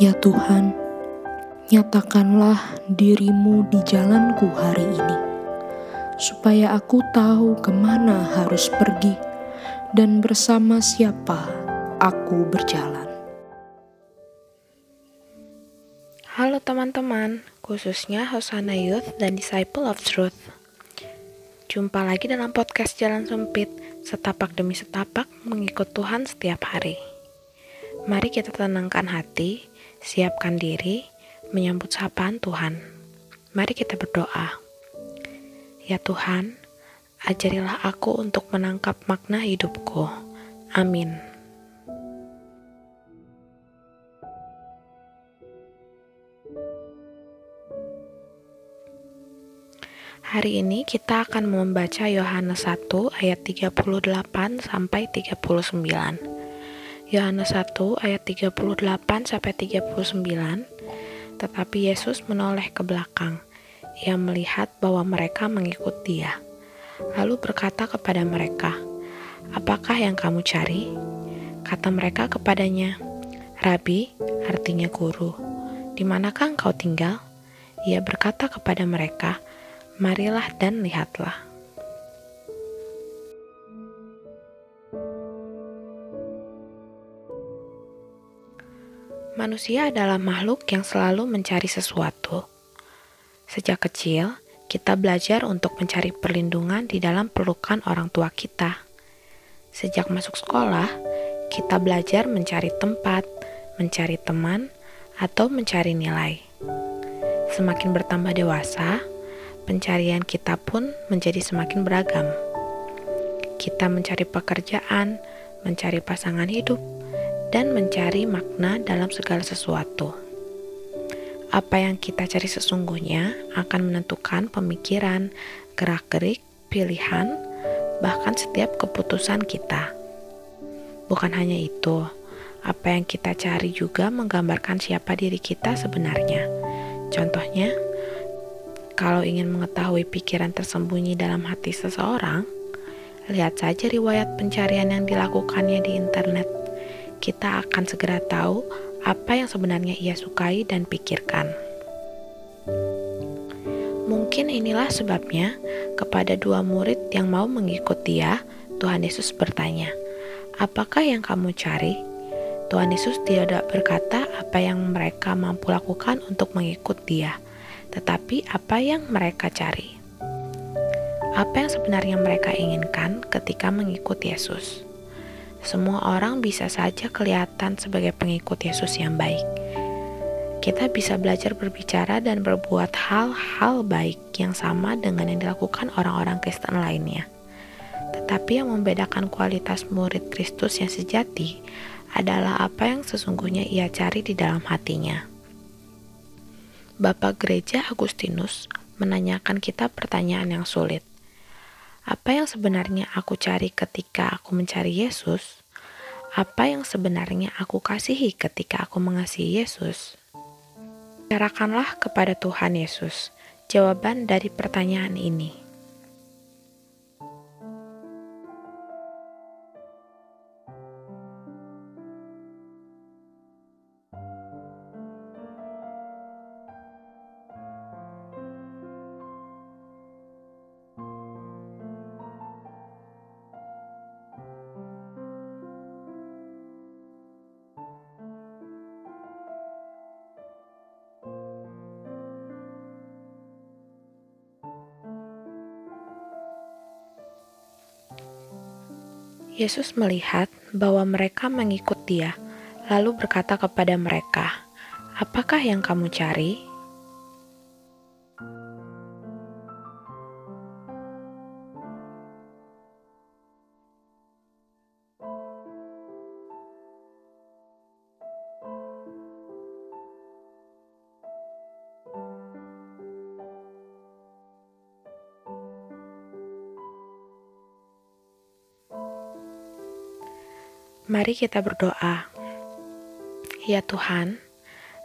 Ya Tuhan, nyatakanlah dirimu di jalanku hari ini, supaya aku tahu ke mana harus pergi dan bersama siapa aku berjalan. Halo teman-teman, khususnya Hosana Youth dan Disciple of Truth. Jumpa lagi dalam podcast Jalan Sempit, setapak demi setapak mengikut Tuhan setiap hari. Mari kita tenangkan hati, siapkan diri, menyambut sapaan Tuhan. Mari kita berdoa. Ya Tuhan, ajarilah aku untuk menangkap makna hidupku. Amin. Hari ini kita akan membaca Yohanes 1 ayat 38 sampai 39. Yohanes 1 ayat 38 sampai 39. Tetapi Yesus menoleh ke belakang. Ia melihat bahwa mereka mengikut Dia. Lalu berkata kepada mereka, "Apakah yang kamu cari?" Kata mereka kepadanya, "Rabi, artinya guru, di manakah engkau tinggal?" Ia berkata kepada mereka, "Marilah dan lihatlah." Manusia adalah makhluk yang selalu mencari sesuatu. Sejak kecil, kita belajar untuk mencari perlindungan di dalam pelukan orang tua kita. Sejak masuk sekolah, kita belajar mencari tempat, mencari teman, atau mencari nilai. Semakin bertambah dewasa, pencarian kita pun menjadi semakin beragam. Kita mencari pekerjaan, mencari pasangan hidup, dan mencari makna dalam segala sesuatu. Apa yang kita cari sesungguhnya akan menentukan pemikiran, gerak-gerik, pilihan, bahkan setiap keputusan kita. Bukan hanya itu, apa yang kita cari juga menggambarkan siapa diri kita sebenarnya. Contohnya, kalau ingin mengetahui pikiran tersembunyi dalam hati seseorang, lihat saja riwayat pencarian yang dilakukannya di internet kita akan segera tahu apa yang sebenarnya ia sukai dan pikirkan. Mungkin inilah sebabnya kepada dua murid yang mau mengikut dia, Tuhan Yesus bertanya, "Apakah yang kamu cari?" Tuhan Yesus tidak berkata apa yang mereka mampu lakukan untuk mengikut Dia, tetapi apa yang mereka cari. Apa yang sebenarnya mereka inginkan ketika mengikut Yesus? Semua orang bisa saja kelihatan sebagai pengikut Yesus yang baik. Kita bisa belajar berbicara dan berbuat hal-hal baik yang sama dengan yang dilakukan orang-orang Kristen lainnya. Tetapi yang membedakan kualitas murid Kristus yang sejati adalah apa yang sesungguhnya ia cari di dalam hatinya. Bapak Gereja Agustinus menanyakan kita pertanyaan yang sulit. Apa yang sebenarnya aku cari ketika aku mencari Yesus? Apa yang sebenarnya aku kasihi ketika aku mengasihi Yesus? Bicarakanlah kepada Tuhan Yesus jawaban dari pertanyaan ini. Yesus melihat bahwa mereka mengikut Dia, lalu berkata kepada mereka, "Apakah yang kamu cari?" Mari kita berdoa. Ya Tuhan,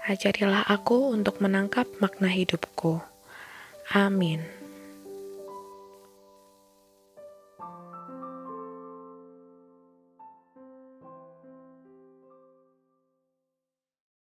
ajarilah aku untuk menangkap makna hidupku. Amin.